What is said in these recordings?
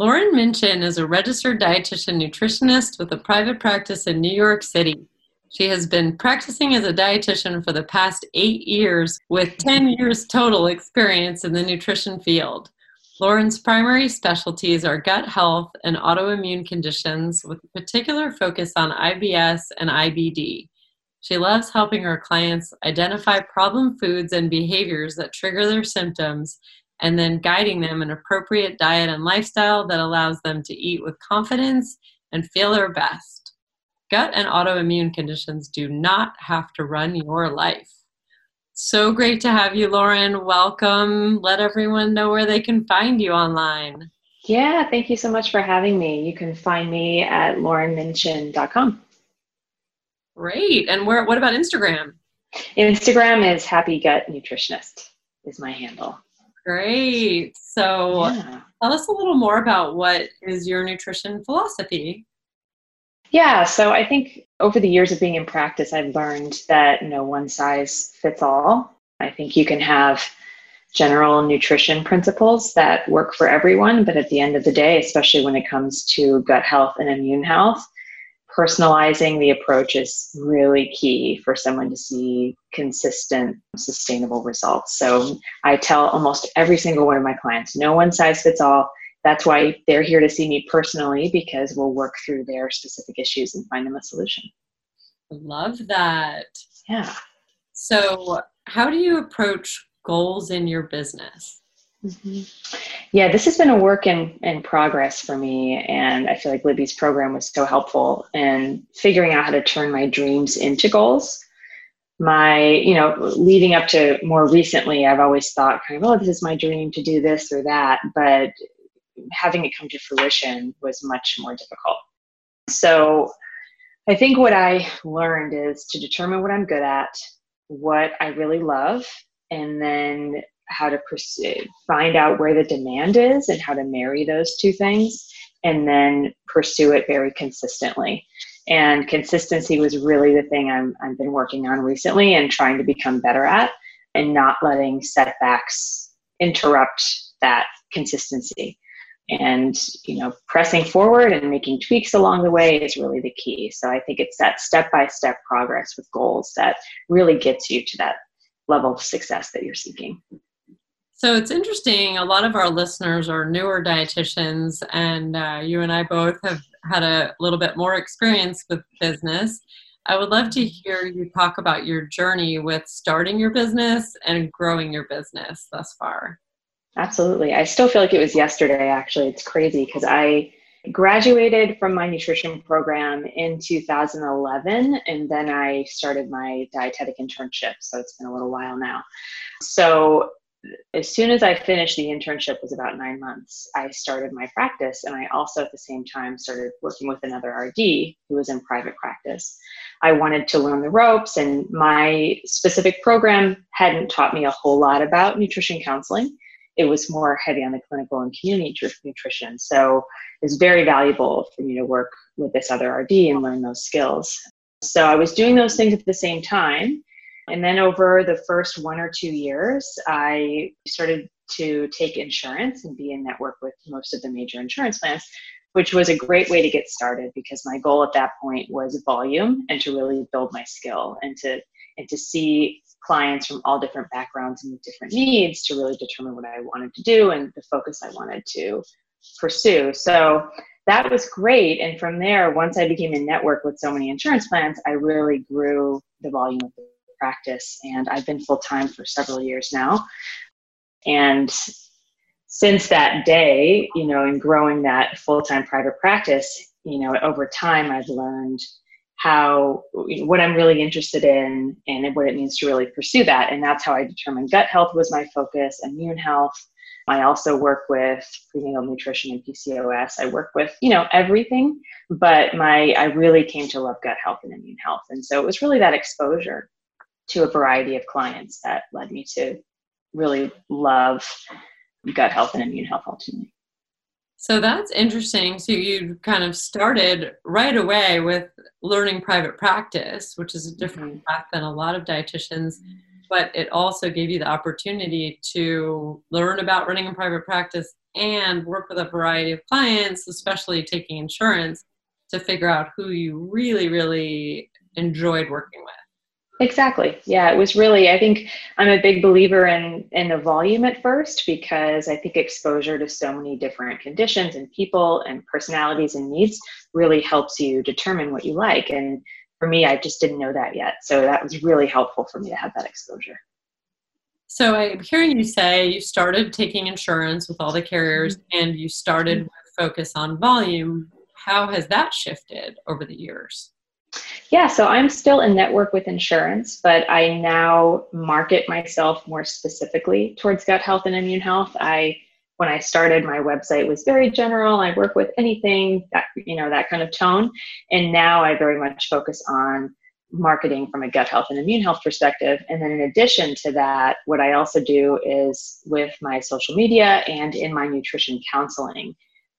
Lauren Minchen is a registered dietitian nutritionist with a private practice in New York City. She has been practicing as a dietitian for the past eight years with 10 years total experience in the nutrition field. Lauren's primary specialties are gut health and autoimmune conditions with a particular focus on IBS and IBD. She loves helping her clients identify problem foods and behaviors that trigger their symptoms and then guiding them an appropriate diet and lifestyle that allows them to eat with confidence and feel their best. Gut and autoimmune conditions do not have to run your life. So great to have you, Lauren. Welcome. Let everyone know where they can find you online. Yeah, thank you so much for having me. You can find me at laurenminchen.com. Great. And where what about Instagram? Instagram is happy gut nutritionist is my handle. Great. So yeah. tell us a little more about what is your nutrition philosophy? Yeah, so I think over the years of being in practice, I've learned that no one size fits all. I think you can have general nutrition principles that work for everyone, but at the end of the day, especially when it comes to gut health and immune health, personalizing the approach is really key for someone to see consistent, sustainable results. So I tell almost every single one of my clients no one size fits all that's why they're here to see me personally because we'll work through their specific issues and find them a solution. Love that. Yeah. So, how do you approach goals in your business? Mm-hmm. Yeah, this has been a work in, in progress for me. And I feel like Libby's program was so helpful in figuring out how to turn my dreams into goals. My, you know, leading up to more recently, I've always thought kind of, oh, this is my dream to do this or that. But having it come to fruition was much more difficult. So I think what I learned is to determine what I'm good at, what I really love, and then how to pursue, find out where the demand is and how to marry those two things, and then pursue it very consistently. And consistency was really the thing I'm, I've been working on recently and trying to become better at, and not letting setbacks interrupt that consistency. And you know pressing forward and making tweaks along the way is really the key. So i think it's that step by step progress with goals that really gets you to that level of success that you're seeking so it's interesting a lot of our listeners are newer dietitians and uh, you and i both have had a little bit more experience with business i would love to hear you talk about your journey with starting your business and growing your business thus far Absolutely. I still feel like it was yesterday, actually. It's crazy because I graduated from my nutrition program in 2011 and then I started my dietetic internship. So it's been a little while now. So as soon as I finished the internship was about nine months, I started my practice and I also at the same time started working with another RD who was in private practice. I wanted to learn the ropes and my specific program hadn't taught me a whole lot about nutrition counseling it was more heavy on the clinical and community nutrition. So it's very valuable for me to work with this other RD and learn those skills. So I was doing those things at the same time. And then over the first one or two years, I started to take insurance and be in network with most of the major insurance plans, which was a great way to get started because my goal at that point was volume and to really build my skill and to and to see clients from all different backgrounds and different needs to really determine what I wanted to do and the focus I wanted to pursue. So that was great. And from there, once I became in network with so many insurance plans, I really grew the volume of the practice. And I've been full time for several years now. And since that day, you know, in growing that full time private practice, you know, over time, I've learned how what I'm really interested in and what it means to really pursue that. And that's how I determined gut health was my focus, immune health. I also work with prenatal nutrition and PCOS. I work with, you know, everything, but my I really came to love gut health and immune health. And so it was really that exposure to a variety of clients that led me to really love gut health and immune health ultimately. So that's interesting. So you kind of started right away with learning private practice, which is a different mm-hmm. path than a lot of dietitians. but it also gave you the opportunity to learn about running a private practice and work with a variety of clients, especially taking insurance, to figure out who you really, really enjoyed working with. Exactly. Yeah, it was really I think I'm a big believer in in the volume at first because I think exposure to so many different conditions and people and personalities and needs really helps you determine what you like and for me I just didn't know that yet. So that was really helpful for me to have that exposure. So I'm hearing you say you started taking insurance with all the carriers mm-hmm. and you started with focus on volume. How has that shifted over the years? Yeah, so I'm still in network with insurance, but I now market myself more specifically towards gut health and immune health. I when I started my website was very general. I work with anything that you know that kind of tone, and now I very much focus on marketing from a gut health and immune health perspective. And then in addition to that, what I also do is with my social media and in my nutrition counseling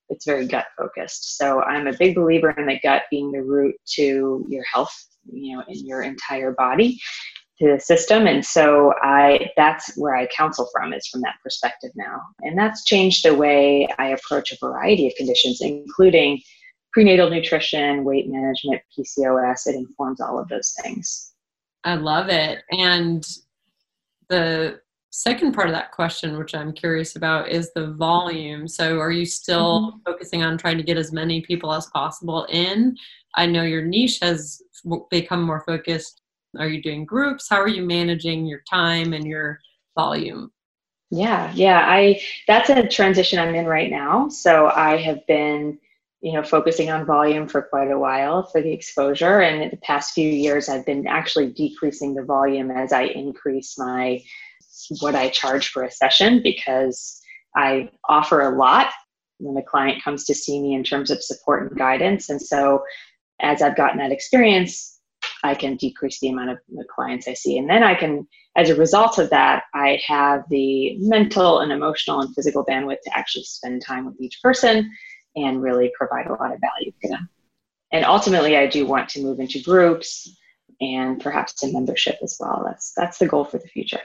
it's very gut focused. So I'm a big believer in the gut being the root to your health, you know, in your entire body, to the system. And so I that's where I counsel from is from that perspective now. And that's changed the way I approach a variety of conditions, including prenatal nutrition, weight management, PCOS. It informs all of those things. I love it. And the second part of that question, which I'm curious about, is the volume. So, are you still mm-hmm. focusing on trying to get as many people as possible in? I know your niche has become more focused. Are you doing groups? How are you managing your time and your volume? Yeah, yeah, I that's a transition I'm in right now. So I have been, you know, focusing on volume for quite a while for the exposure, and in the past few years, I've been actually decreasing the volume as I increase my what I charge for a session because I offer a lot when the client comes to see me in terms of support and guidance. And so as I've gotten that experience, I can decrease the amount of the clients I see. And then I can, as a result of that, I have the mental and emotional and physical bandwidth to actually spend time with each person and really provide a lot of value for them. And ultimately, I do want to move into groups and perhaps a membership as well. That's that's the goal for the future.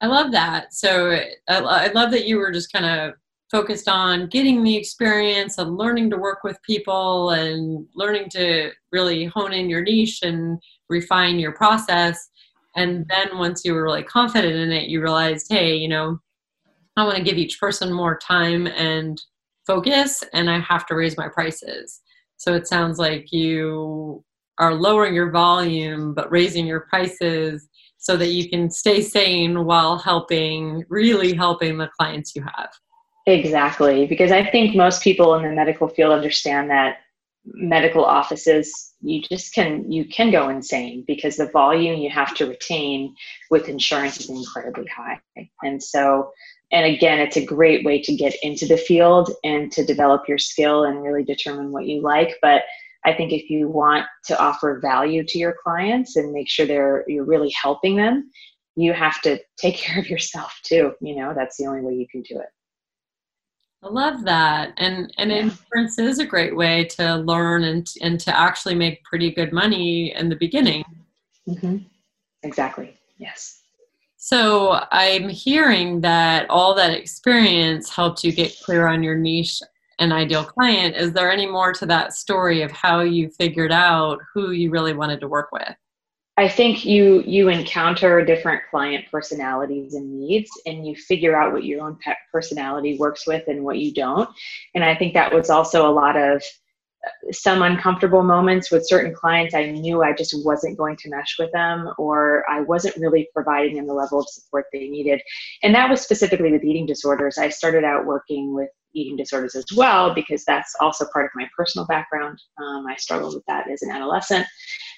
I love that. So I, I love that you were just kind of focused on getting the experience and learning to work with people and learning to really hone in your niche and refine your process. And then once you were really confident in it, you realized, hey, you know, I want to give each person more time and focus, and I have to raise my prices. So it sounds like you are lowering your volume but raising your prices so that you can stay sane while helping, really helping the clients you have. Exactly, because I think most people in the medical field understand that medical offices you just can you can go insane because the volume you have to retain with insurance is incredibly high and so and again it's a great way to get into the field and to develop your skill and really determine what you like but I think if you want to offer value to your clients and make sure they're you're really helping them, you have to take care of yourself too. You know, that's the only way you can do it. I love that. And and yeah. insurance is a great way to learn and and to actually make pretty good money in the beginning. Mm-hmm. Exactly. Yes. So I'm hearing that all that experience helped you get clear on your niche an ideal client. Is there any more to that story of how you figured out who you really wanted to work with? I think you you encounter different client personalities and needs, and you figure out what your own personality works with and what you don't. And I think that was also a lot of uh, some uncomfortable moments with certain clients. I knew I just wasn't going to mesh with them, or I wasn't really providing them the level of support they needed. And that was specifically with eating disorders. I started out working with eating disorders as well because that's also part of my personal background. Um, I struggled with that as an adolescent.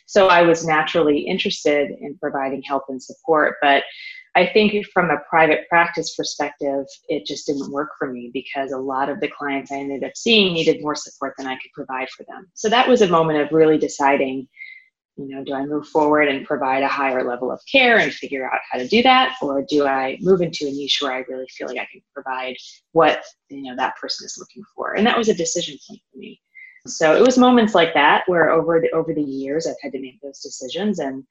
So I was naturally interested in providing help and support. But I think from a private practice perspective, it just didn't work for me because a lot of the clients I ended up seeing needed more support than I could provide for them. So that was a moment of really deciding you know, do I move forward and provide a higher level of care and figure out how to do that? Or do I move into a niche where I really feel like I can provide what, you know, that person is looking for? And that was a decision point for me. So it was moments like that where over the, over the years I've had to make those decisions. And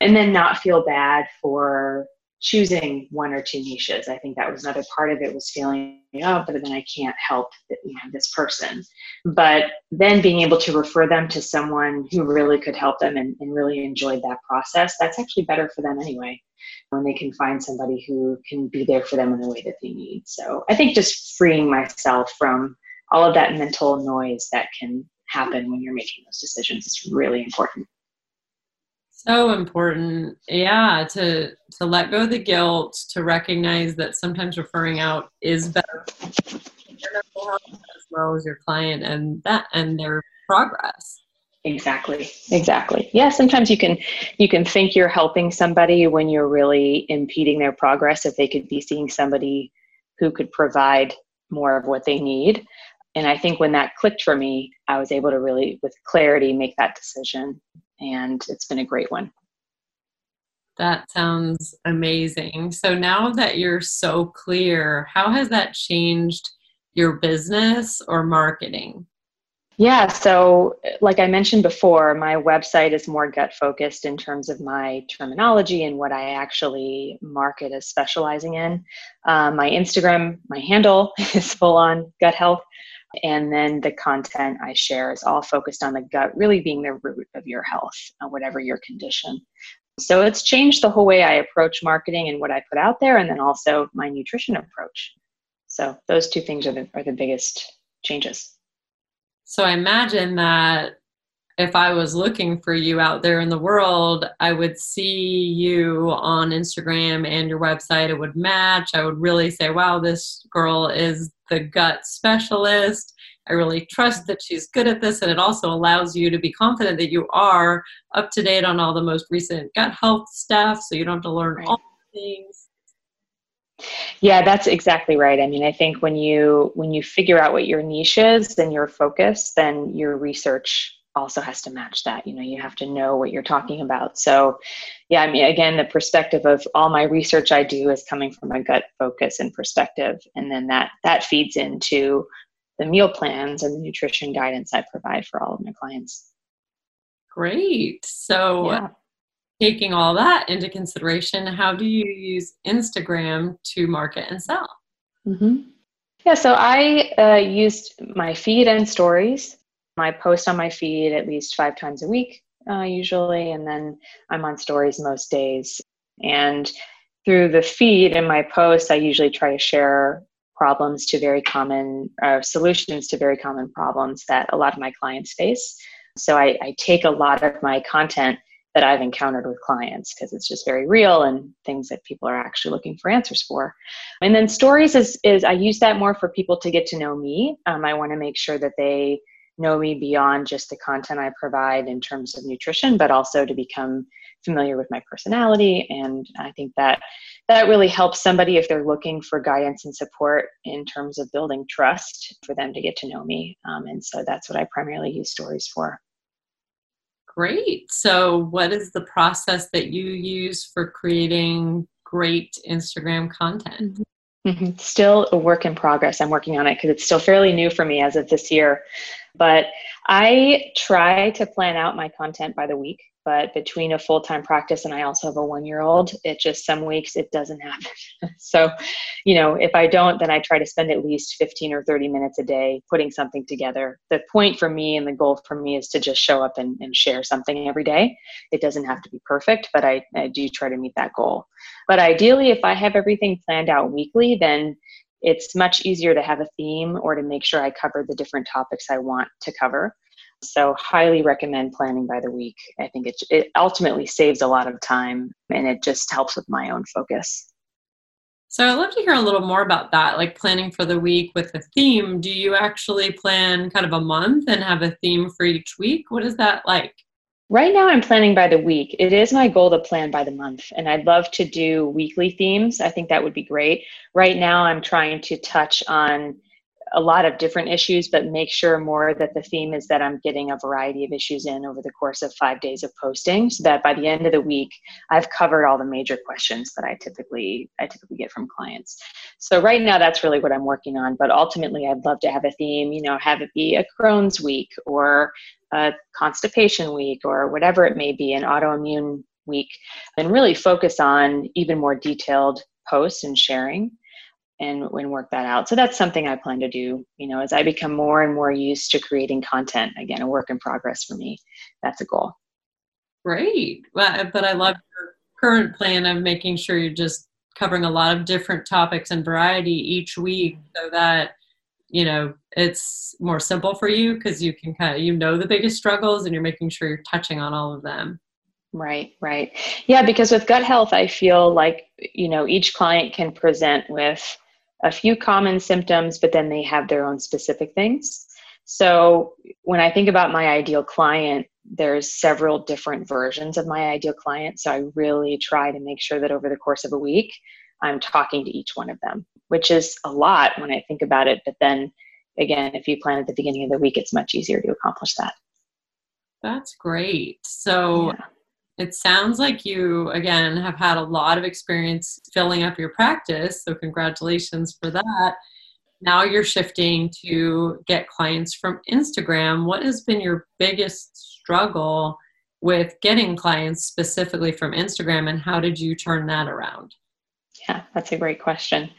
and then not feel bad for choosing one or two niches. I think that was another part of it was feeling, oh, but then I can't help you know, this person. But then being able to refer them to someone who really could help them and, and really enjoyed that process, that's actually better for them anyway when they can find somebody who can be there for them in the way that they need. So I think just freeing myself from all of that mental noise that can happen when you're making those decisions is really important so important. Yeah to to let go of the guilt to recognize that sometimes referring out is better as well as your client and that and their progress. Exactly. Exactly. Yeah sometimes you can you can think you're helping somebody when you're really impeding their progress if they could be seeing somebody who could provide more of what they need. And i think when that clicked for me i was able to really with clarity make that decision and it's been a great one. That sounds amazing. So now that you're so clear, how has that changed your business or marketing? Yeah, so like I mentioned before, my website is more gut focused in terms of my terminology and what I actually market as specializing in. Uh, my Instagram, my handle is full on gut health. And then the content I share is all focused on the gut really being the root of your health, uh, whatever your condition. So it's changed the whole way I approach marketing and what I put out there, and then also my nutrition approach. So those two things are the, are the biggest changes. So I imagine that if I was looking for you out there in the world, I would see you on Instagram and your website. It would match. I would really say, wow, this girl is the gut specialist. I really trust that she's good at this. And it also allows you to be confident that you are up to date on all the most recent gut health stuff. So you don't have to learn right. all things. Yeah, that's exactly right. I mean, I think when you when you figure out what your niche is, then your focus, then your research also has to match that. You know you have to know what you're talking about. So yeah i mean again the perspective of all my research i do is coming from a gut focus and perspective and then that that feeds into the meal plans and the nutrition guidance i provide for all of my clients. Great. So yeah. taking all that into consideration how do you use instagram to market and sell? Mm-hmm. yeah so i uh, used my feed and stories I post on my feed at least five times a week, uh, usually, and then I'm on stories most days. And through the feed and my posts, I usually try to share problems to very common uh, solutions to very common problems that a lot of my clients face. So I, I take a lot of my content that I've encountered with clients because it's just very real and things that people are actually looking for answers for. And then stories is, is I use that more for people to get to know me. Um, I want to make sure that they know me beyond just the content I provide in terms of nutrition, but also to become familiar with my personality. And I think that that really helps somebody if they're looking for guidance and support in terms of building trust for them to get to know me. Um, and so that's what I primarily use stories for. Great. So, what is the process that you use for creating great Instagram content? Mm-hmm. Still a work in progress. I'm working on it because it's still fairly new for me as of this year. But I try to plan out my content by the week. But between a full time practice and I also have a one year old, it just some weeks it doesn't happen. so, you know, if I don't, then I try to spend at least 15 or 30 minutes a day putting something together. The point for me and the goal for me is to just show up and, and share something every day. It doesn't have to be perfect, but I, I do try to meet that goal. But ideally, if I have everything planned out weekly, then it's much easier to have a theme or to make sure I cover the different topics I want to cover. So, highly recommend planning by the week. I think it, it ultimately saves a lot of time and it just helps with my own focus. So, I'd love to hear a little more about that, like planning for the week with a theme. Do you actually plan kind of a month and have a theme for each week? What is that like? Right now, I'm planning by the week. It is my goal to plan by the month, and I'd love to do weekly themes. I think that would be great. Right now, I'm trying to touch on a lot of different issues, but make sure more that the theme is that I'm getting a variety of issues in over the course of five days of posting, so that by the end of the week, I've covered all the major questions that I typically I typically get from clients. So right now, that's really what I'm working on. But ultimately, I'd love to have a theme. You know, have it be a Crohn's week or a constipation week or whatever it may be, an autoimmune week and really focus on even more detailed posts and sharing and, and work that out. So that's something I plan to do, you know, as I become more and more used to creating content. Again, a work in progress for me. That's a goal. Great. Well, but I love your current plan of making sure you're just covering a lot of different topics and variety each week so that you know it's more simple for you because you can kind of you know the biggest struggles and you're making sure you're touching on all of them right right yeah because with gut health i feel like you know each client can present with a few common symptoms but then they have their own specific things. So when i think about my ideal client there's several different versions of my ideal client. So i really try to make sure that over the course of a week i'm talking to each one of them which is a lot when i think about it. But then again if you plan at the beginning of the week it's much easier to accomplish that. That's great. So yeah. It sounds like you again have had a lot of experience filling up your practice so congratulations for that now you're shifting to get clients from Instagram. What has been your biggest struggle with getting clients specifically from Instagram and how did you turn that around? Yeah, that's a great question.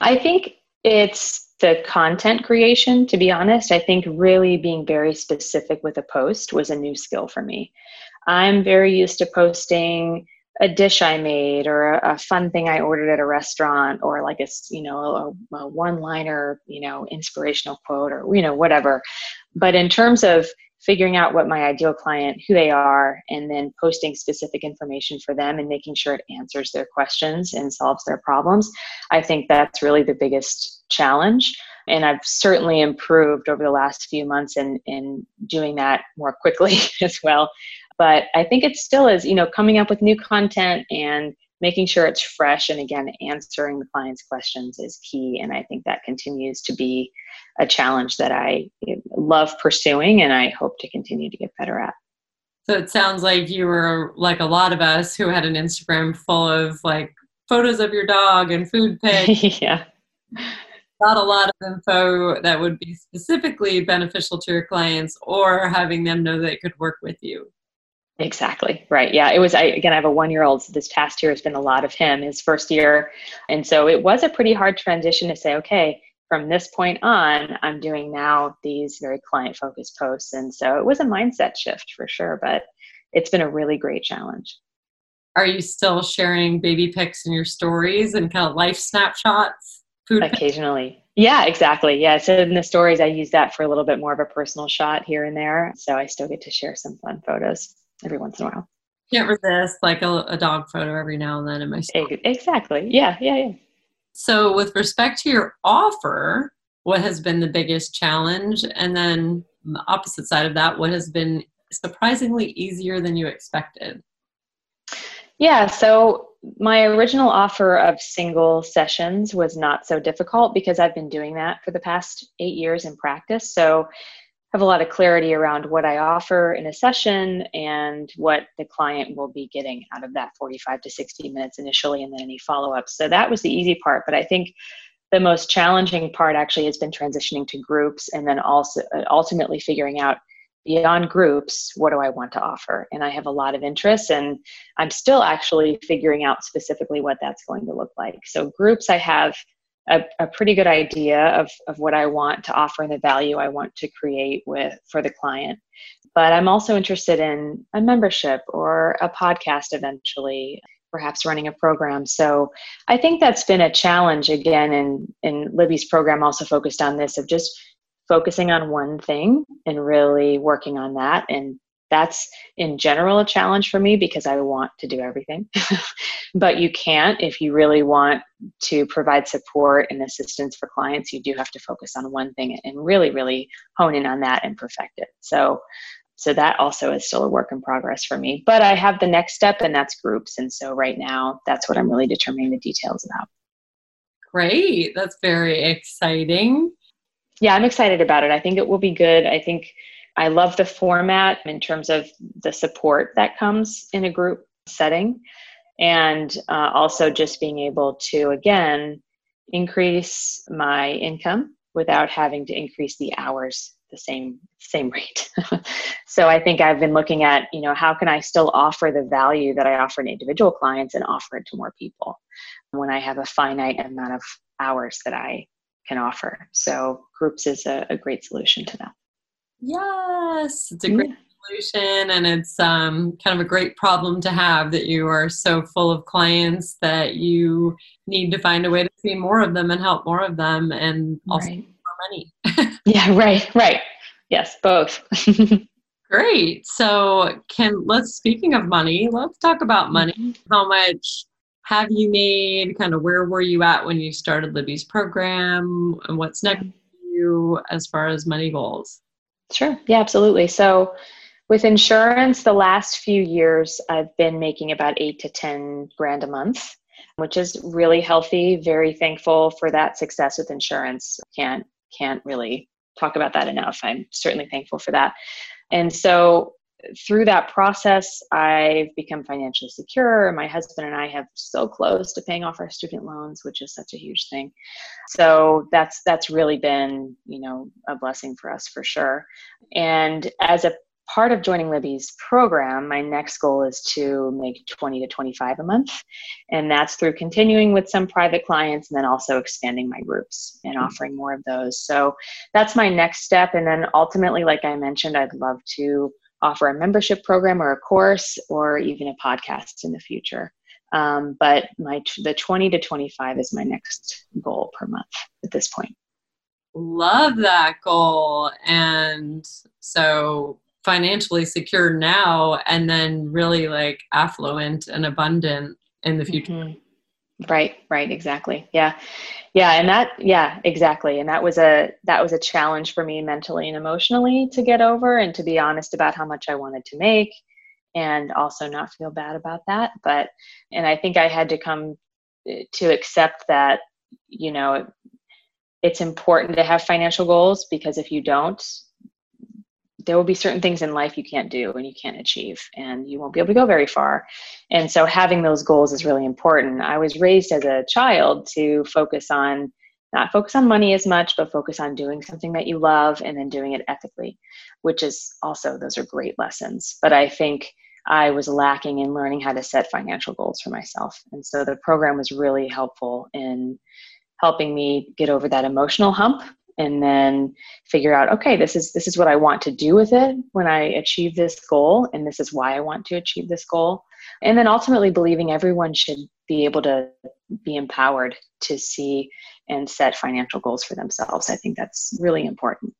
I think it's the content creation, to be honest. I think really being very specific with a post was a new skill for me. I'm very used to posting a dish I made or a, a, fun thing I ordered at a restaurant or like a you know a, a one liner you know inspirational quote or you know whatever. But in terms of figuring out what my ideal client who they are and then posting specific information for them and making sure it answers their questions and solves their problems i think that's really the biggest challenge and i've certainly improved over the last few months in in doing that more quickly as well but I think it still is, you know, coming up with new content and making sure it's fresh and again answering the client's questions is key and i think that continues to be a challenge that i love pursuing and i hope to continue to get better at. So it sounds like you were like a lot of us who had an instagram full of like photos of your dog and food pics. Yeah. Not a lot of info that would be specifically beneficial to your clients or having them know they could work with you Exactly. Right. Yeah. It was, I, again, I have a one year old. So this past year has been a lot of him, his first year. And so it was a pretty hard transition to say, okay, from this point on, I'm doing now these very client focused posts. And so it was a mindset shift for sure, but it's been a really great challenge. Are you still sharing baby pics in your stories and kind of life snapshots? Food Occasionally. Pics? Yeah, exactly. Yeah. So in the stories, I use that for a little bit more of a personal shot here and there. So I still get to share some fun photos every once in a while. Can't resist like a, a dog photo every now and then in my story. Exactly. Yeah, yeah, yeah. So with respect to your offer, what has been the biggest challenge? And then the opposite side of that, what has been surprisingly easier than you expected? Yeah, so my original offer of single sessions was not so difficult because I've been doing that for the past eight years in practice. So have a lot of clarity around what I offer in a session and what the client will be getting out of that 45 to 60 minutes initially and then any follow ups. So that was the easy part. But I think the most challenging part actually has been transitioning to groups and then also uh, ultimately figuring out beyond groups what do i want to offer and i have a lot of interests and i'm still actually figuring out specifically what that's going to look like so groups i have a, a, pretty good idea of, of what I want to offer and the value I want to create with for the client. But I'm also interested in a membership or a podcast eventually, perhaps running a program. So I think that's been a challenge again and in Libby's program also focused on this of just focusing on one thing and really working on that and that's in general a challenge for me because I want to do everything. but you can't if you really want to provide support and assistance for clients. You do have to focus on one thing and really, really hone in on that and perfect it. So, so that also is still a work in progress for me. But I have the next step, and that's groups. And so right now, that's what I'm really determining the details about. Great. That's very exciting. Yeah, I'm excited about it. I think it will be good. I think I love the format in terms of the support that comes in a group setting, and uh, also just being able to, again, increase my income without having to increase the hours the same same rate. so I think I've been looking at, you know, how can I still offer the value that I offer to individual clients and offer it to more people when I have a finite amount of hours that I can offer. So groups is a, a great solution to that. Yes, it's a great yeah. Solution and it's um, kind of a great problem to have that you are so full of clients that you need to find a way to see more of them and help more of them and also right. more money. yeah, right, right. Yes, both. Great. So, can let's speaking of money, let's talk about money. Mm-hmm. How much have you made? Kind of where were you at when you started Libby's program, and what's next for you as far as money goals? Sure. Yeah, absolutely. So, with insurance, the last few years, I've been making about eight to 10 grand a month, which is really healthy. Very thankful for that success with insurance. Can't, can't really talk about that enough. I'm certainly thankful for that. And so through that process, I've become financially secure. My husband and I have so close to paying off our student loans, which is such a huge thing. So that's that's really been, you know, a blessing for us for sure. And as a part of joining Libby's program, my next goal is to make 20 to 25 a month. And that's through continuing with some private clients and then also expanding my groups and mm-hmm. offering more of those. So that's my next step. And then ultimately, like I mentioned, I'd love to offer a membership program or a course or even a podcast in the future. Um, but my the 20 to 25 is my next goal per month at this point. Love that goal. And so financially secure now and then really like affluent and abundant in the future. Mm-hmm. Right, right, exactly. Yeah. Yeah, and that yeah, exactly. And that was a that was a challenge for me mentally and emotionally to get over and to be honest about how much I wanted to make and also not feel bad about that, but and I think I had to come eh, to accept that you know it's important to have financial goals because if you don't there will be certain things in life you can't do and you can't achieve and you won't be able to go very far. And so having those goals is really important. I was raised as a child to focus on not focus on money as much but focus on doing something that you love and then doing it ethically which is also those are great lessons. But i think i was lacking in learning how to set financial goals for myself. And so the program was really helpful in helping me get over that emotional hump and then figure out okay this is this is what i want to do with it when i achieve this goal and this is why i want to achieve this goal. And then ultimately believing everyone should be able to be empowered to see and set financial goals for themselves. I think that's really important.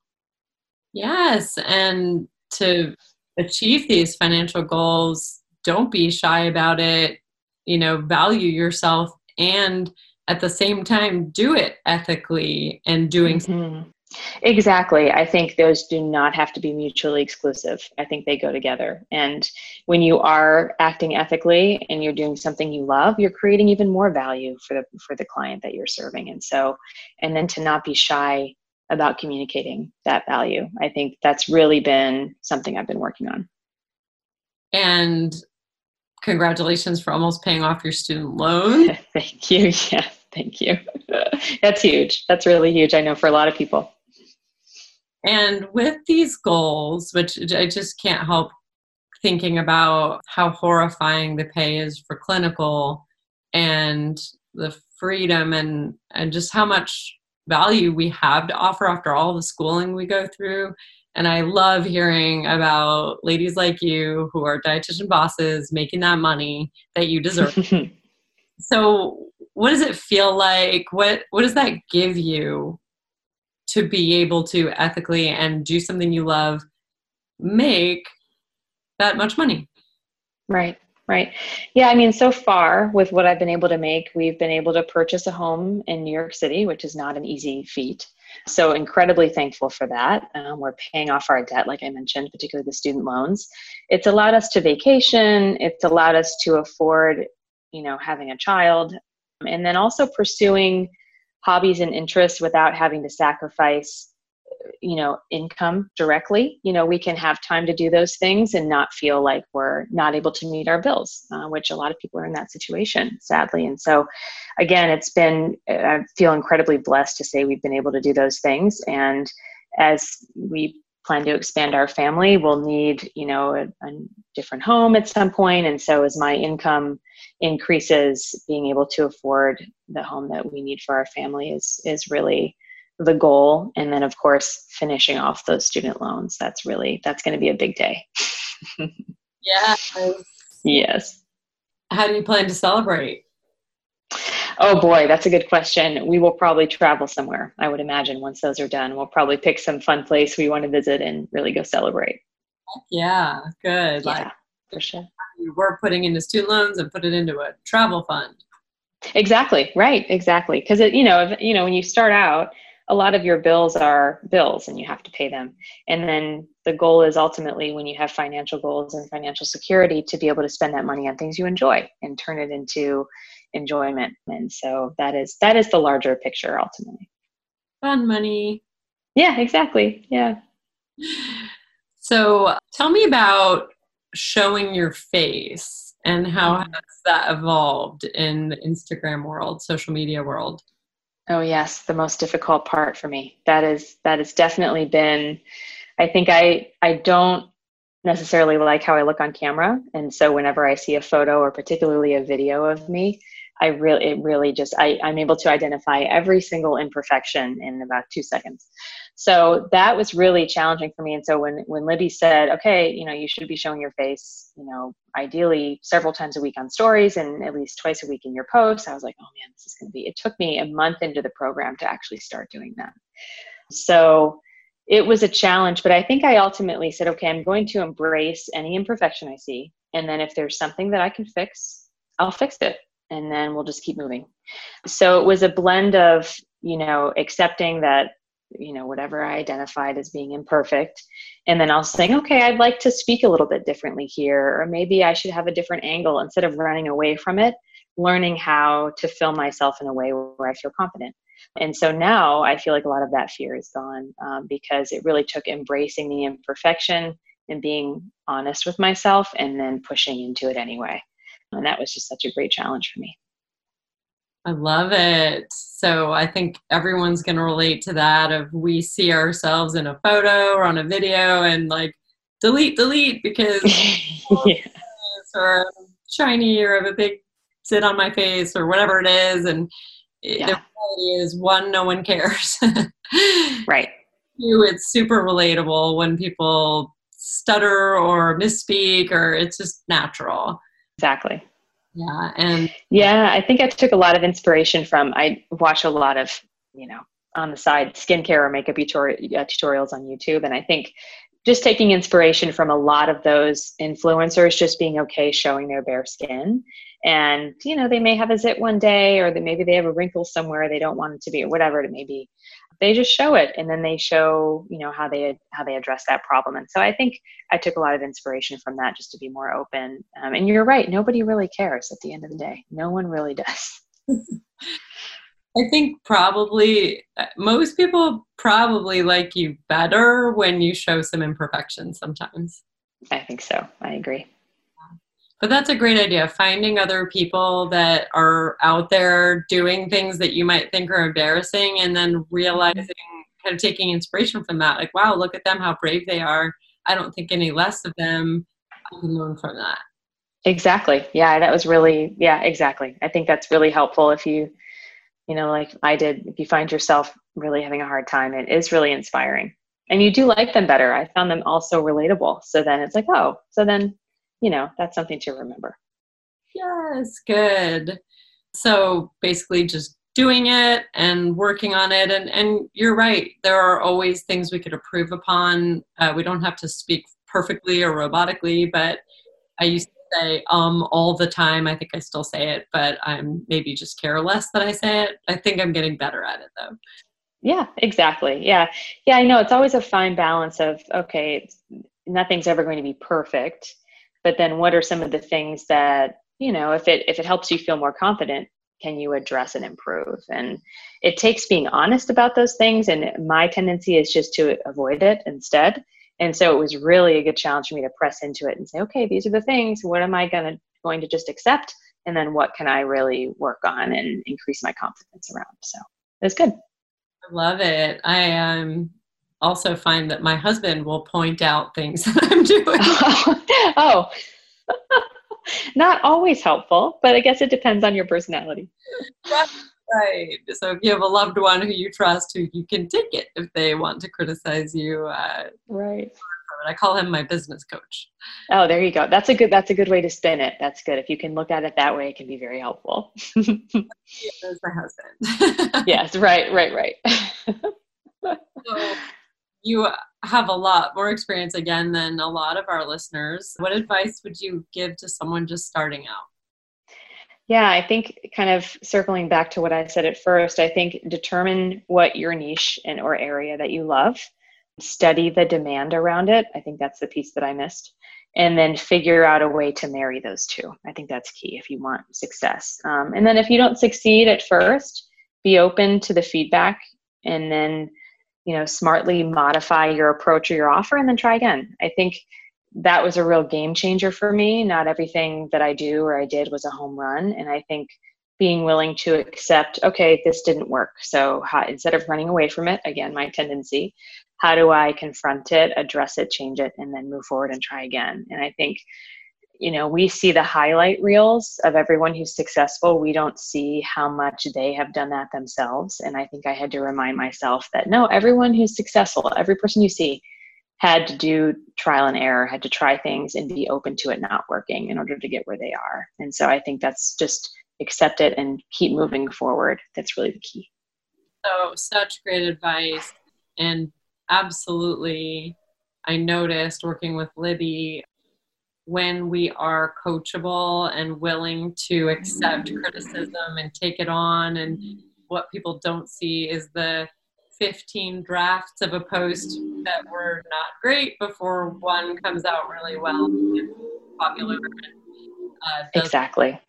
Yes and to achieve these financial goals don't be shy about it. You know value yourself and at the same time do it ethically and doing mm-hmm. Exactly. I think those do not have to be mutually exclusive. I think they go together. And when you are acting ethically and you're doing something you love, you're creating even more value for the for the client that you're serving. And so and then to not be shy about communicating that value. I think that's really been something I've been working on. And congratulations for almost paying off your student loan. thank you. Yeah, thank you. That's huge. That's really huge. I know for a lot of people. And with these goals, which I just can't help thinking about how horrifying the pay is for clinical and the freedom and, and just how much value we have to offer after all the schooling we go through and I love hearing about ladies like you who are dietitian bosses making that money that you deserve. so, what does it feel like? What what does that give you to be able to ethically and do something you love make that much money? Right. Right. Yeah, I mean, so far with what I've been able to make, we've been able to purchase a home in New York City, which is not an easy feat. So, incredibly thankful for that. Um, we're paying off our debt, like I mentioned, particularly the student loans. It's allowed us to vacation, it's allowed us to afford, you know, having a child, and then also pursuing hobbies and interests without having to sacrifice you know income directly you know we can have time to do those things and not feel like we're not able to meet our bills uh, which a lot of people are in that situation sadly. And so again it's been i feel incredibly blessed to say we've been able to do those things. And as we plan to expand our family we'll need you know a, a different home at some point. And so as my income increases being able to afford the home that we need for our family is is really the goal and then of course finishing off those student loans. That's really that's going to be a big day. Yeah yes. How do you plan to celebrate? Oh boy that's a good question. We will probably travel somewhere i would imagine once those are done. We'll probably pick some fun place we want to visit and really go celebrate. Yeah good yeah, like for sure. we're putting into student loans and put it into a travel fund. Exactly right exactly. Because you know you know when you start out a lot of your bills are bills and you have to pay them. And then the goal is ultimately when you have financial goals and financial security to be able to spend that money on things you enjoy and turn it into enjoyment. And so that is that is the larger picture ultimately. Fun money. Yeah, exactly. Yeah. So tell me about showing your face and how mm-hmm. has that evolved in the Instagram world, social media world? Oh yes, the most difficult part for me. That is that has definitely been I think I I don't necessarily like how I look on camera and so whenever I see a photo or particularly a video of me, I really it really just I, I'm able to identify every single imperfection in about two seconds. So that was really challenging for me. And so when when Libby said, okay, you know, you should be showing your face, you know, ideally several times a week on stories and at least twice a week in your posts, I was like, oh man, this is gonna be it took me a month into the program to actually start doing that. So it was a challenge, but I think I ultimately said, okay, I'm going to embrace any imperfection I see. And then if there's something that I can fix, I'll fix it and then we'll just keep moving. So it was a blend of, you know, accepting that, you know, whatever I identified as being imperfect. And then I'll saying, okay, I'd like to speak a little bit differently here, or maybe I should have a different angle instead of running away from it, learning how to film myself in a way where I feel confident. And so now I feel like a lot of that fear is gone um, because it really took embracing the imperfection and being honest with myself and then pushing into it anyway. And that was just such a great challenge for me. I love it. So I think everyone's going to relate to that of we see ourselves in a photo or on a video and like delete, delete because yeah. or shiny or have a big sit on my face or whatever it is. And yeah. the reality is one, no one cares. right. Two, it's super relatable when people stutter or misspeak or it's just natural. Exactly. Yeah. And yeah, I think I took a lot of inspiration from, I watch a lot of, you know, on the side skincare or makeup uh, tutorials on YouTube. And I think just taking inspiration from a lot of those influencers just being okay showing their bare skin and you know they may have a zit one day or that maybe they have a wrinkle somewhere they don't want it to be or whatever it may be they just show it and then they show you know how they how they address that problem. And so i think i took a lot of inspiration from that just to be more open. Um, and you're right nobody really cares at the end of the day. No one really does. I think probably uh, most people probably like you better when you show some imperfections sometimes. I think so. I agree but that's a great idea. Finding other people that are out there doing things that you might think are embarrassing and then realizing, kind of taking inspiration from that. Like, wow, look at them, how brave they are. I don't think any less of them. I can learn from that. Exactly. Yeah, that was really, yeah, exactly. I think that's really helpful if you, you know, like I did, if you find yourself really having a hard time, it is really inspiring. And you do like them better. I found them also relatable. So then it's like, oh, so then you know, that's something to remember. Yes, good. So basically just doing it and working on it. And and you're right there are always things we could improve upon. Uh, we don't have to speak perfectly or robotically but i used to say um all the time. I think i still say it but i'm maybe just care less that i say it. I think i'm getting better at it though. Yeah exactly. Yeah. Yeah i know. It's always a fine balance of okay nothing's ever going to be perfect but then what are some of the things that you know if it if it helps you feel more confident can you address and improve? And it takes being honest about those things. And my tendency is just to avoid it instead. And so it was really a good challenge for me to press into it and say, okay, these are the things. What am I gonna going to just accept? And then what can I really work on and increase my confidence around? So it was good. I love it. I um also find that my husband will point out things that I'm doing. oh, not always helpful, but I guess it depends on your personality. Right. So if you have a loved one who you trust, who you can take it if they want to criticize you. Uh, right. I call him my business coach. Oh, there you go. That's a good. That's a good way to spin it. That's good. If you can look at it that way, it can be very helpful. There's my husband. yes. Right. Right. Right. so, you have a lot more experience again than a lot of our listeners. What advice would you give to someone just starting out? Yeah, I think kind of circling back to what I said at first, I think determine what your niche and or area that you love, study the demand around it. I think that's the piece that I missed. And then figure out a way to marry those two. I think that's key if you want success. Um, and then if you don't succeed at first, be open to the feedback and then you know smartly modify your approach or your offer and then try again. I think that was a real game changer for me. Not everything that i do or i did was a home run. And i think being willing to accept okay this didn't work. So how, instead of running away from it again my tendency how do i confront it address it change it and then move forward and try again? And i think you know we see the highlight reels of everyone who's successful. We don't see how much they have done that themselves. And i think i had to remind myself that no everyone who's successful every person you see had to do trial and error had to try things and be open to it not working in order to get where they are. And so i think that's just accept it and keep moving forward. That's really the key. So such great advice. And absolutely i noticed working with libby when we are coachable and willing to accept criticism and take it on. And what people don't see is the 15 drafts of a post that were not great before one comes out really well and popular. Uh, exactly.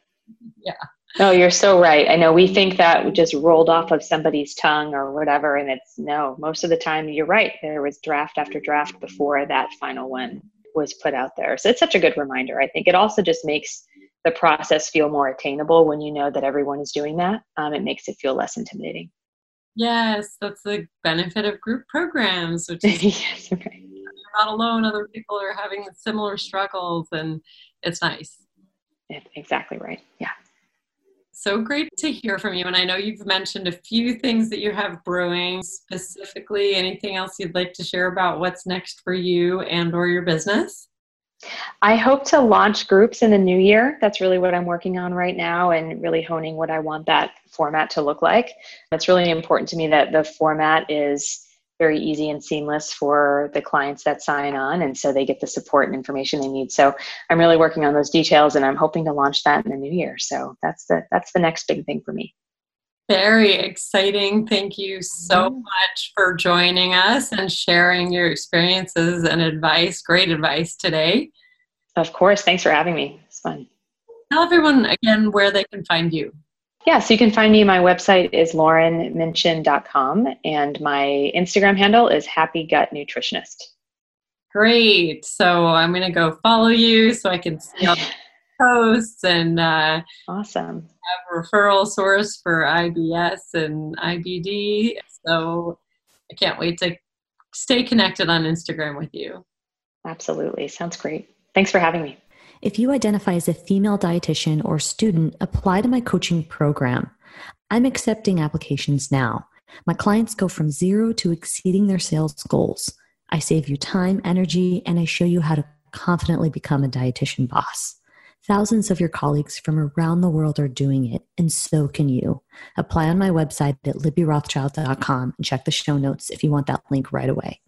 Yeah. No, you're so right. I know we think that just rolled off of somebody's tongue or whatever, and it's no, most of the time you're right. There was draft after draft before that final one was put out there. So it's such a good reminder. I think it also just makes the process feel more attainable when you know that everyone is doing that. Um, it makes it feel less intimidating. Yes, that's the benefit of group programs, which is yes, right. you're not alone. Other people are having similar struggles, and it's nice. Exactly right. Yeah so great to hear from you. And I know you've mentioned a few things that you have brewing specifically. Anything else you'd like to share about what's next for you and or your business? I hope to launch groups in the new year. That's really what I'm working on right now and really honing what I want that format to look like. It's really important to me that the format is very easy and seamless for the clients that sign on and so they get the support and information they need. So i'm really working on those details and i'm hoping to launch that in the new year. So that's the that's the next big thing for me. Very exciting. Thank you so mm-hmm. much for joining us and sharing your experiences and advice great advice today. Of course. Thanks for having me. It's fun. Tell everyone again where they can find you yeah, so you can find me. My website is laurenminchen.com and my Instagram handle is Happy Gut Nutritionist. Great. So I'm going to go follow you so I can see all the posts and uh, awesome. Have a referral source for IBS and IBD. So I can't wait to stay connected on Instagram with you. Absolutely. Sounds great. Thanks for having me. If you identify as a female dietitian or student, apply to my coaching program. I'm accepting applications now. My clients go from zero to exceeding their sales goals. I save you time, energy, and I show you how to confidently become a dietitian boss. Thousands of your colleagues from around the world are doing it, and so can you. Apply on my website at libbyrothschild.com and check the show notes if you want that link right away.